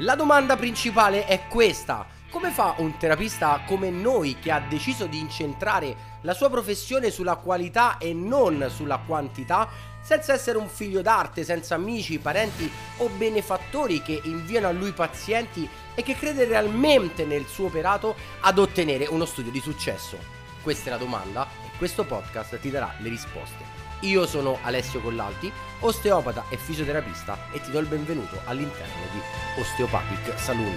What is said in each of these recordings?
La domanda principale è questa. Come fa un terapista come noi che ha deciso di incentrare la sua professione sulla qualità e non sulla quantità, senza essere un figlio d'arte, senza amici, parenti o benefattori che inviano a lui pazienti e che crede realmente nel suo operato ad ottenere uno studio di successo? Questa è la domanda e questo podcast ti darà le risposte. Io sono Alessio Collalti, osteopata e fisioterapista e ti do il benvenuto all'interno di Osteopathic Saloon.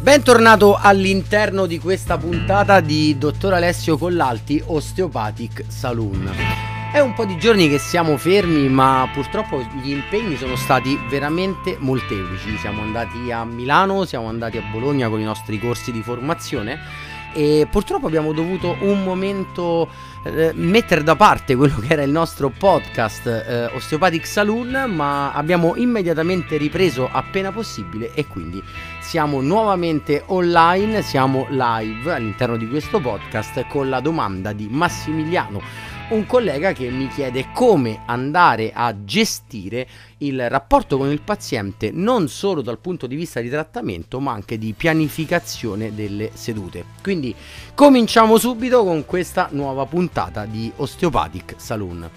Bentornato all'interno di questa puntata di Dottor Alessio Collalti, Osteopathic Saloon. È un po' di giorni che siamo fermi, ma purtroppo gli impegni sono stati veramente molteplici. Siamo andati a Milano, siamo andati a Bologna con i nostri corsi di formazione e purtroppo abbiamo dovuto un momento eh, mettere da parte quello che era il nostro podcast eh, Osteopathic Saloon, ma abbiamo immediatamente ripreso appena possibile e quindi siamo nuovamente online, siamo live all'interno di questo podcast con la domanda di Massimiliano un collega che mi chiede come andare a gestire il rapporto con il paziente non solo dal punto di vista di trattamento ma anche di pianificazione delle sedute. Quindi cominciamo subito con questa nuova puntata di Osteopathic Saloon.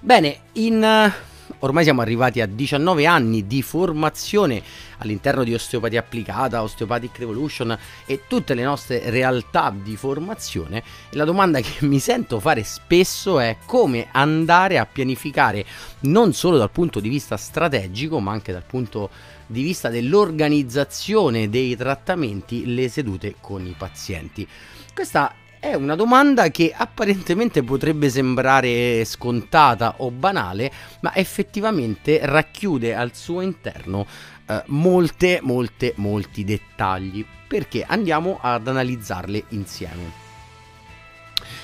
Bene, in ormai siamo arrivati a 19 anni di formazione all'interno di Osteopatia Applicata, Osteopathic Revolution e tutte le nostre realtà di formazione. E la domanda che mi sento fare spesso è come andare a pianificare non solo dal punto di vista strategico, ma anche dal punto di vista dell'organizzazione dei trattamenti le sedute con i pazienti. Questa è una domanda che apparentemente potrebbe sembrare scontata o banale, ma effettivamente racchiude al suo interno eh, molte, molte, molti dettagli, perché andiamo ad analizzarle insieme.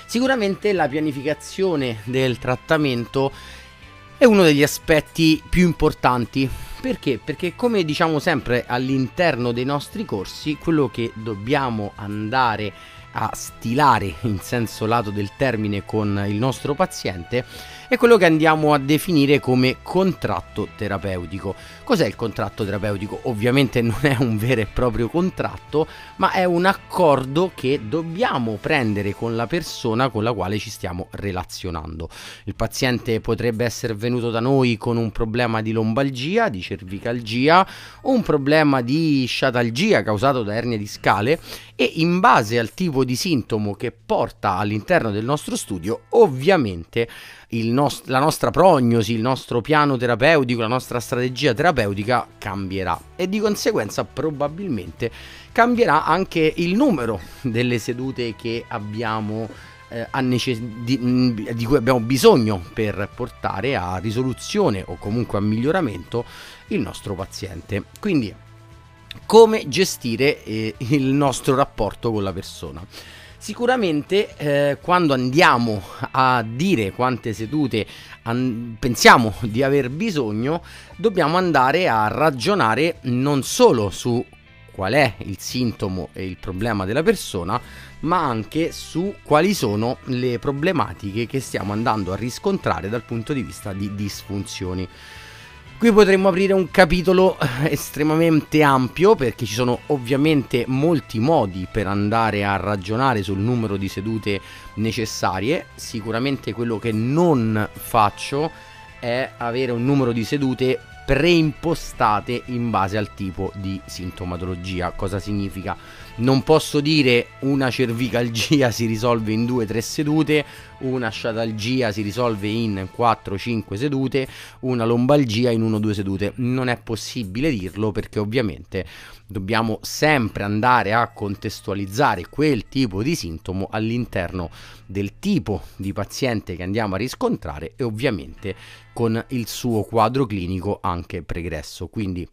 Sicuramente la pianificazione del trattamento è uno degli aspetti più importanti. Perché? Perché come diciamo sempre all'interno dei nostri corsi, quello che dobbiamo andare a a stilare in senso lato del termine con il nostro paziente è quello che andiamo a definire come contratto terapeutico. Cos'è il contratto terapeutico? Ovviamente non è un vero e proprio contratto, ma è un accordo che dobbiamo prendere con la persona con la quale ci stiamo relazionando. Il paziente potrebbe essere venuto da noi con un problema di lombalgia, di cervicalgia, o un problema di sciatalgia causato da ernia discale e in base al tipo di sintomo che porta all'interno del nostro studio, ovviamente nost- la nostra prognosi, il nostro piano terapeutico, la nostra strategia terapeutica cambierà e di conseguenza probabilmente cambierà anche il numero delle sedute che abbiamo eh, necess- di, di, cui abbiamo bisogno per portare a risoluzione o comunque a miglioramento il nostro paziente. Quindi come gestire eh, il nostro rapporto con la persona. Sicuramente eh, quando andiamo a dire quante sedute an- pensiamo di aver bisogno, dobbiamo andare a ragionare non solo su qual è il sintomo e il problema della persona, ma anche su quali sono le problematiche che stiamo andando a riscontrare dal punto di vista di disfunzioni. Qui potremmo aprire un capitolo eh, estremamente ampio perché ci sono ovviamente molti modi per andare a ragionare sul numero di sedute necessarie. Sicuramente quello che non faccio è avere un numero di sedute preimpostate in base al tipo di sintomatologia. Cosa significa? Non posso dire una cervicalgia si risolve in 2-3 sedute, una sciatalgia si risolve in 4-5 sedute, una lombalgia in 1-2 sedute. Non è possibile dirlo perché ovviamente dobbiamo sempre andare a contestualizzare quel tipo di sintomo all'interno del tipo di paziente che andiamo a riscontrare e ovviamente con il suo quadro clinico anche pregresso. Quindi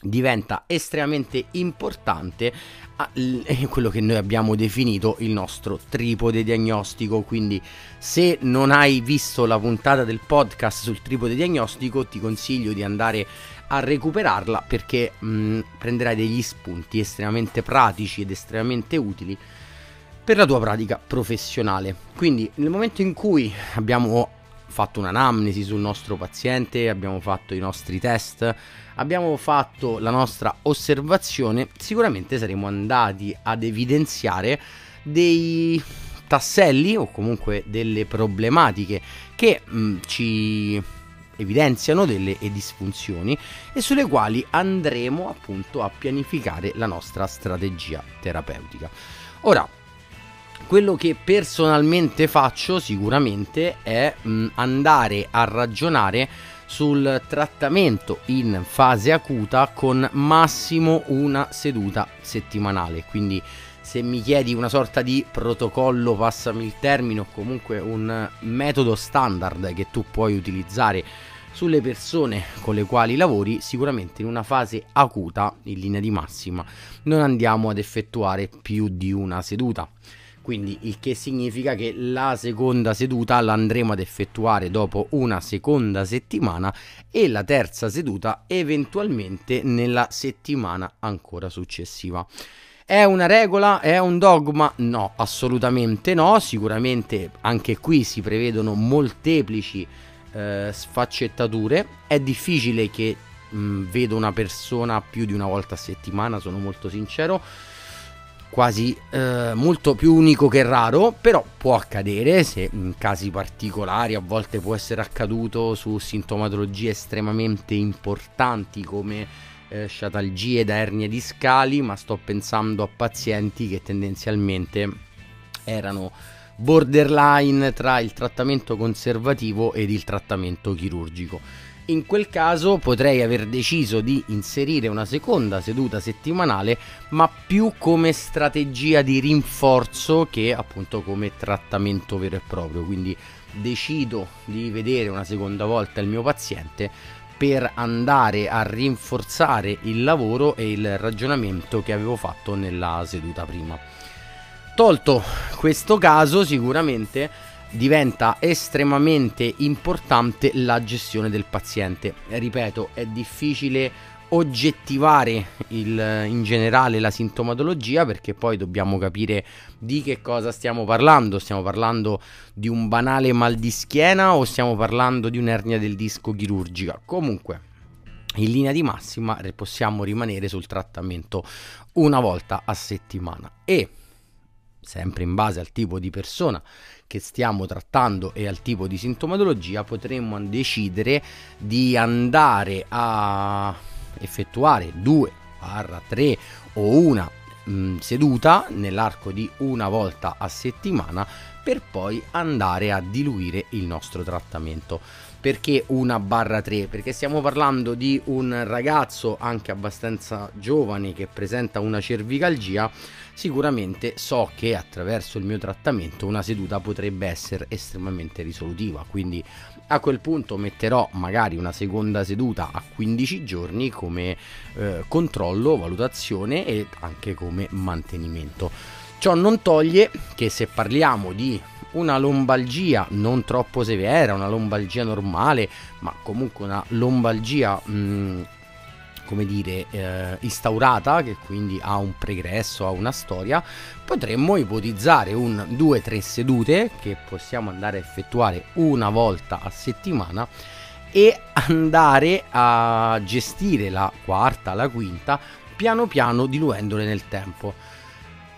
diventa estremamente importante quello che noi abbiamo definito il nostro tripode diagnostico. Quindi se non hai visto la puntata del podcast sul tripode diagnostico ti consiglio di andare a recuperarla perché mh, prenderai degli spunti estremamente pratici ed estremamente utili per la tua pratica professionale. Quindi nel momento in cui abbiamo fatto un'anamnesi sul nostro paziente, abbiamo fatto i nostri test, abbiamo fatto la nostra osservazione, sicuramente saremo andati ad evidenziare dei tasselli o comunque delle problematiche che mh, mm, ci evidenziano delle disfunzioni e sulle quali andremo appunto a pianificare la nostra strategia terapeutica. Ora, quello che personalmente faccio sicuramente è mh, andare a ragionare sul trattamento in fase acuta con massimo una seduta settimanale, quindi se mi chiedi una sorta di protocollo, passami il termine, o comunque un metodo standard che tu puoi utilizzare sulle persone con le quali lavori, sicuramente in una fase acuta, in linea di massima, non andiamo ad effettuare più di una seduta. Quindi il che significa che la seconda seduta l'andremo ad effettuare dopo una seconda settimana e la terza seduta eventualmente nella settimana ancora successiva. È una regola? È un dogma? No, assolutamente no. Sicuramente anche qui si prevedono molteplici eh, sfaccettature. È difficile che mh, vedo una persona più di una volta a settimana, sono molto sincero. Quasi eh, molto più unico che raro, però può accadere se in casi particolari a volte può essere accaduto su sintomatologie estremamente importanti come eh, sciatalgie da ernie discali, ma sto pensando a pazienti che tendenzialmente erano borderline tra il trattamento conservativo ed il trattamento chirurgico. In quel caso potrei aver deciso di inserire una seconda seduta settimanale, ma più come strategia di rinforzo che appunto come trattamento vero e proprio. Quindi decido di vedere una seconda volta il mio paziente per andare a rinforzare il lavoro e il ragionamento che avevo fatto nella seduta prima. Tolto questo caso, sicuramente diventa estremamente importante la gestione del paziente. Ripeto, è difficile oggettivare il, in generale la sintomatologia perché poi dobbiamo capire di che cosa stiamo parlando. Stiamo parlando di un banale mal di schiena o stiamo parlando di un'ernia del disco chirurgica. Comunque, in linea di massima possiamo rimanere sul trattamento una volta a settimana e sempre in base al tipo di persona che stiamo trattando e al tipo di sintomatologia potremmo decidere di andare a effettuare 2 3 o una mh, seduta nell'arco di una volta a settimana per poi andare a diluire il nostro trattamento. Perché una barra 3? Perché stiamo parlando di un ragazzo anche abbastanza giovane che presenta una cervicalgia sicuramente so che attraverso il mio trattamento una seduta potrebbe essere estremamente risolutiva quindi a quel punto metterò magari una seconda seduta a 15 giorni come eh, controllo, valutazione e anche come mantenimento. Ciò non toglie che se parliamo di una lombalgia non troppo severa, una lombalgia normale, ma comunque una lombalgia mh, come dire, eh, instaurata, che quindi ha un pregresso, ha una storia, potremmo ipotizzare un 2-3 sedute che possiamo andare a effettuare una volta a settimana e andare a gestire la quarta, la quinta, piano piano diluendole nel tempo.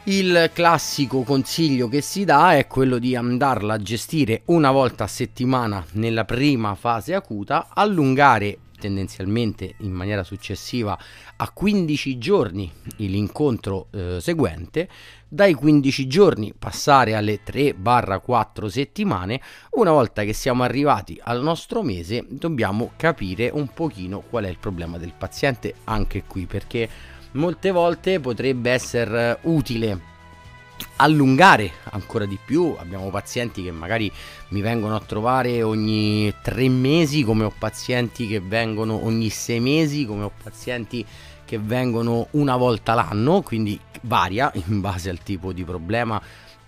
Il classico consiglio che si dà è quello di andarla a gestire una volta a settimana nella prima fase acuta, allungare tendenzialmente in maniera successiva a 15 giorni l'incontro eh, seguente, dai 15 giorni passare alle 3-4 settimane, una volta che siamo arrivati al nostro mese dobbiamo capire un pochino qual è il problema del paziente anche qui perché molte volte potrebbe essere utile allungare ancora di più. Abbiamo pazienti che magari mi vengono a trovare ogni tre mesi, come ho pazienti che vengono ogni sei mesi, come ho pazienti che vengono una volta l'anno, quindi varia in base al tipo di problema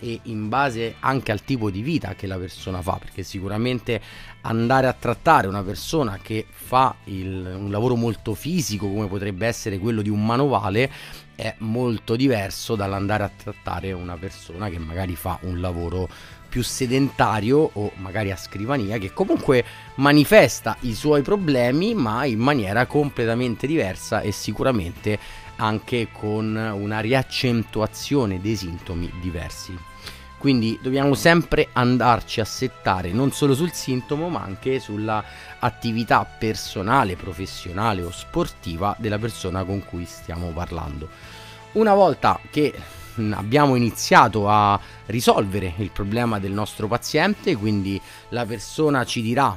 e in base anche al tipo di vita che la persona fa, perché sicuramente andare a trattare una persona che fa il, un lavoro molto fisico come potrebbe essere quello di un manovale è molto diverso dall'andare a trattare una persona che magari fa un lavoro più sedentario o magari a scrivania che comunque manifesta i suoi problemi ma in maniera completamente diversa e sicuramente anche con una riaccentuazione dei sintomi diversi. Quindi dobbiamo sempre andarci a settare non solo sul sintomo ma anche sulla attività personale, professionale o sportiva della persona con cui stiamo parlando. Una volta che abbiamo iniziato a risolvere il problema del nostro paziente, quindi la persona ci dirà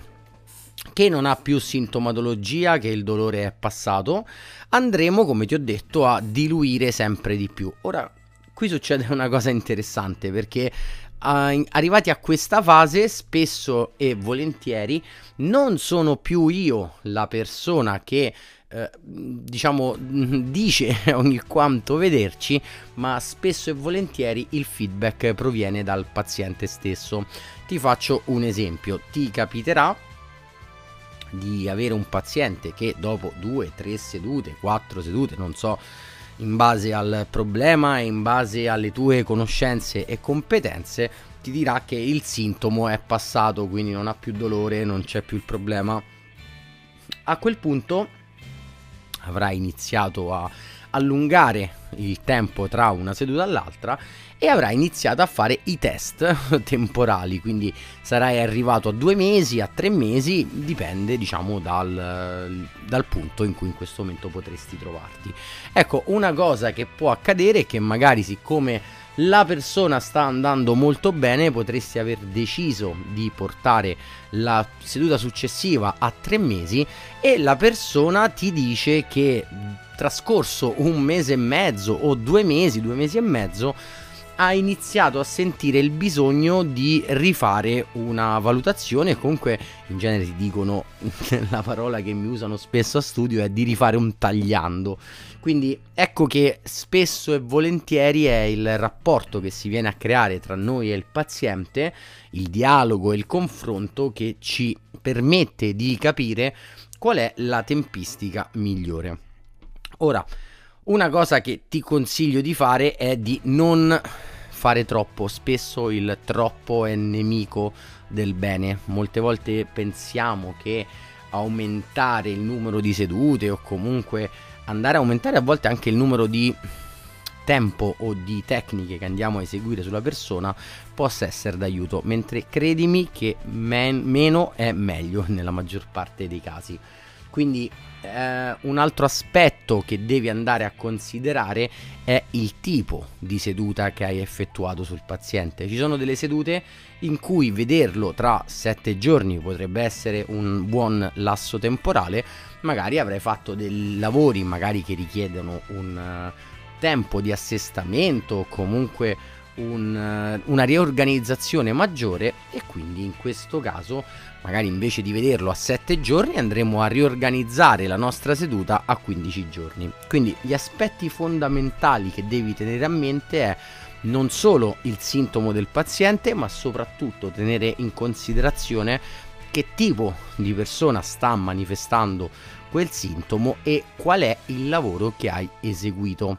che non ha più sintomatologia, che il dolore è passato, andremo, come ti ho detto, a diluire sempre di più. Ora, qui succede una cosa interessante perché arrivati a questa fase, spesso e volentieri, non sono più io la persona che eh, diciamo dice ogni quanto vederci ma spesso e volentieri il feedback proviene dal paziente stesso. Ti faccio un esempio. Ti capiterà di avere un paziente che dopo due, tre sedute, quattro sedute, non so, in base al problema e in base alle tue conoscenze e competenze, ti dirà che il sintomo è passato, quindi non ha più dolore, non c'è più il problema. A quel punto avrai iniziato a allungare il tempo tra una seduta all'altra e avrai iniziato a fare i test temporali, quindi sarai arrivato a due mesi, a tre mesi, dipende diciamo dal, dal punto in cui in questo momento potresti trovarti. Ecco, una cosa che può accadere è che magari siccome la persona sta andando molto bene, potresti aver deciso di portare la seduta successiva a tre mesi e la persona ti dice che trascorso un mese e mezzo o due mesi, due mesi e mezzo, ha iniziato a sentire il bisogno di rifare una valutazione. Comunque, in genere ti dicono la parola che mi usano spesso a studio è di rifare un tagliando. Quindi ecco che spesso e volentieri è il rapporto che si viene a creare tra noi e il paziente, il dialogo e il confronto che ci permette di capire qual è la tempistica migliore. Ora, una cosa che ti consiglio di fare è di non fare troppo, spesso il troppo è nemico del bene. Molte volte pensiamo che aumentare il numero di sedute o comunque andare a aumentare a volte anche il numero di tempo o di tecniche che andiamo a eseguire sulla persona possa essere d'aiuto, mentre credimi che men- meno è meglio nella maggior parte dei casi. Quindi eh, un altro aspetto che devi andare a considerare è il tipo di seduta che hai effettuato sul paziente. Ci sono delle sedute in cui vederlo tra 7 giorni potrebbe essere un buon lasso temporale, magari avrai fatto dei lavori magari che richiedono un uh, tempo di assestamento o comunque un, uh, una riorganizzazione maggiore e quindi in questo caso magari invece di vederlo a 7 giorni andremo a riorganizzare la nostra seduta a 15 giorni. Quindi gli aspetti fondamentali che devi tenere a mente è non solo il sintomo del paziente, ma soprattutto tenere in considerazione che tipo di persona sta manifestando quel sintomo e qual è il lavoro che hai eseguito.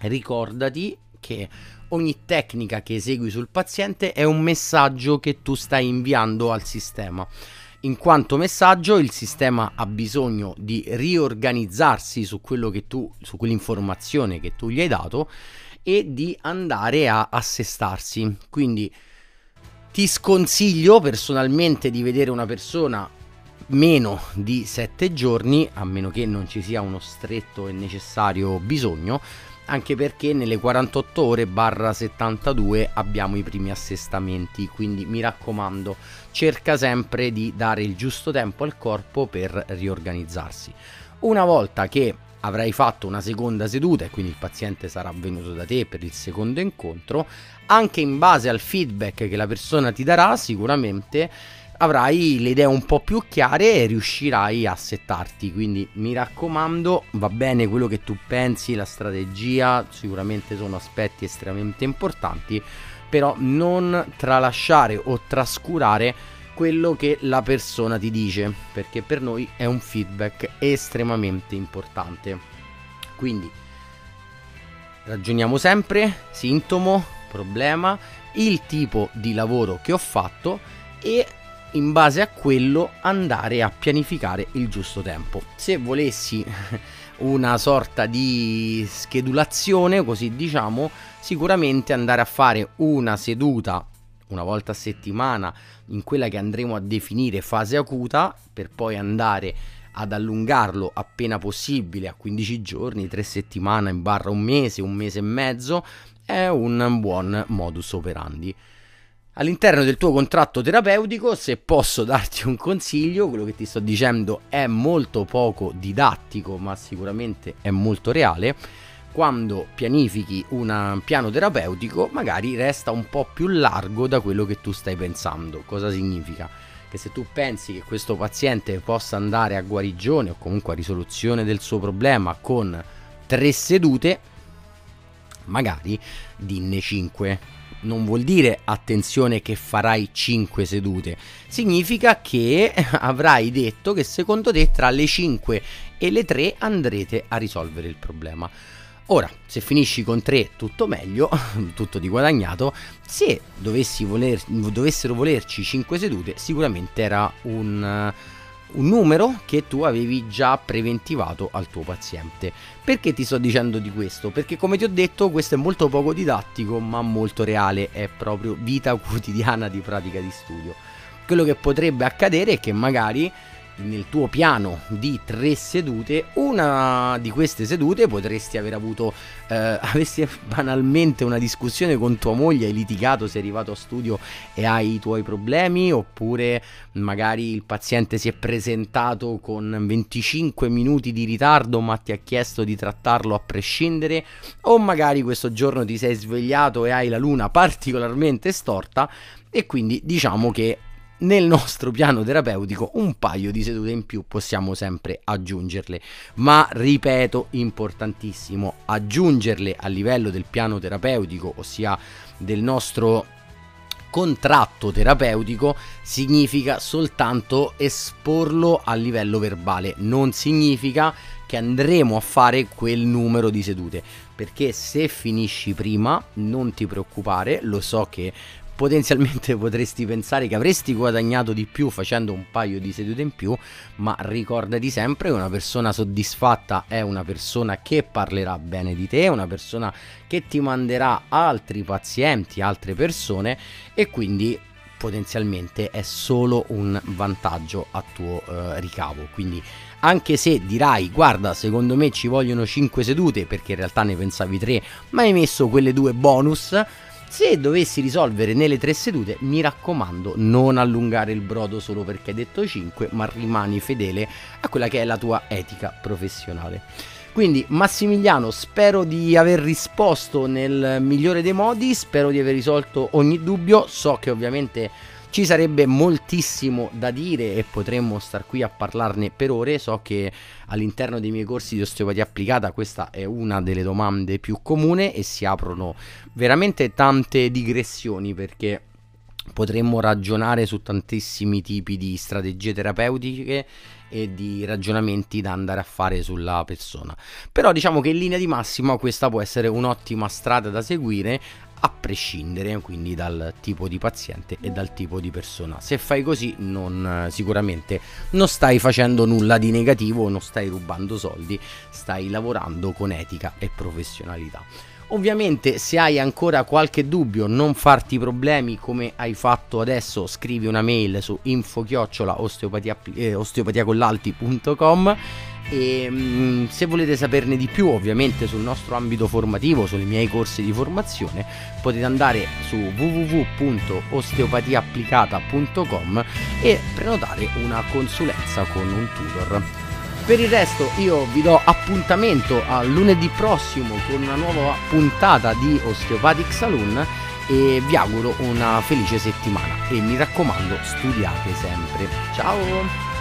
Ricordati che ogni tecnica che esegui sul paziente è un messaggio che tu stai inviando al sistema. In quanto messaggio, il sistema ha bisogno di riorganizzarsi su tu, su quell'informazione che tu gli hai dato e di andare a assestarsi. Quindi ti sconsiglio personalmente di vedere una persona meno di 7 giorni, a meno che non ci sia uno stretto e necessario bisogno, anche perché nelle 48 ore barra 72 abbiamo i primi assestamenti, quindi mi raccomando, cerca sempre di dare il giusto tempo al corpo per riorganizzarsi. Una volta che avrai fatto una seconda seduta e quindi il paziente sarà venuto da te per il secondo incontro, anche in base al feedback che la persona ti darà, sicuramente avrai le idee un po' più chiare e riuscirai a settarti. Quindi mi raccomando, va bene quello che tu pensi, la strategia, sicuramente sono aspetti estremamente importanti, però non tralasciare o trascurare quello che la persona ti dice, perché per noi è un feedback estremamente importante. Quindi ragioniamo sempre sintomo, problema, il tipo di lavoro che ho fatto e in base a quello andare a pianificare il giusto tempo. Se volessi una sorta di schedulazione, così diciamo, sicuramente andare a fare una seduta una volta a settimana in quella che andremo a definire fase acuta per poi andare ad allungarlo appena possibile a 15 giorni, 3 settimane in barra un mese, un mese e mezzo è un buon modus operandi. All'interno del tuo contratto terapeutico, se posso darti un consiglio, quello che ti sto dicendo è molto poco didattico, ma sicuramente è molto reale. Quando pianifichi un piano terapeutico, magari resta un po' più largo da quello che tu stai pensando. Cosa significa? Che se tu pensi che questo paziente possa andare a guarigione o comunque a risoluzione del suo problema con tre sedute, magari dinne 5 non vuol dire attenzione che farai 5 sedute, significa che avrai detto che secondo te tra le 5 e le 3 andrete a risolvere il problema. Ora, se finisci con 3 tutto meglio, tutto di guadagnato, se voler, dovessero volerci 5 sedute sicuramente era un un numero che tu avevi già preventivato al tuo paziente. Perché ti sto dicendo di questo? Perché come ti ho detto questo è molto poco didattico ma molto reale, è proprio vita quotidiana di pratica di studio. Quello che potrebbe accadere è che magari nel tuo piano di tre sedute, una di queste sedute potresti aver avuto, eh, avessi banalmente una discussione con tua moglie, hai litigato, sei arrivato a studio e hai i tuoi problemi, oppure magari il paziente si è presentato con 25 minuti di ritardo ma ti ha chiesto di trattarlo a prescindere, o magari questo giorno ti sei svegliato e hai la luna particolarmente storta e quindi diciamo che nel nostro piano terapeutico un paio di sedute in più possiamo sempre aggiungerle. Ma ripeto, importantissimo, aggiungerle a livello del piano terapeutico, ossia del nostro contratto terapeutico significa soltanto esporlo a livello verbale, non significa che andremo a fare quel numero di sedute, perché se finisci prima non ti preoccupare, lo so che potenzialmente potresti pensare che avresti guadagnato di più facendo un paio di sedute in più, ma ricordati sempre che una persona soddisfatta è una persona che parlerà bene di te, una persona che ti manderà altri pazienti, altre persone e quindi potenzialmente è solo un vantaggio a tuo eh, ricavo. Quindi anche se dirai guarda secondo me ci vogliono 5 sedute perché in realtà ne pensavi 3 ma hai messo quelle due bonus se dovessi risolvere nelle tre sedute, mi raccomando, non allungare il brodo solo perché hai detto 5, ma rimani fedele a quella che è la tua etica professionale. Quindi Massimiliano, spero di aver risposto nel migliore dei modi, spero di aver risolto ogni dubbio, so che ovviamente ci sarebbe moltissimo da dire e potremmo star qui a parlarne per ore. So che all'interno dei miei corsi di osteopatia applicata questa è una delle domande più comuni e si aprono veramente tante digressioni perché potremmo ragionare su tantissimi tipi di strategie terapeutiche e di ragionamenti da andare a fare sulla persona. Però diciamo che in linea di massima questa può essere un'ottima strada da seguire a prescindere quindi dal tipo di paziente e dal tipo di persona. Se fai così non, sicuramente non stai facendo nulla di negativo, non stai rubando soldi, stai lavorando con etica e professionalità. Ovviamente se hai ancora qualche dubbio non farti problemi come hai fatto adesso scrivi una mail su info-osteopatiacollalti.com eh, e mh, mm, se volete saperne di più ovviamente sul nostro ambito formativo, sui miei corsi di formazione potete andare su www.osteopatiapplicata.com e prenotare una consulenza con un tutor. Per il resto io vi do appuntamento a lunedì prossimo con una nuova puntata di Osteopathic Saloon e vi auguro una felice settimana e mi raccomando studiate sempre. Ciao!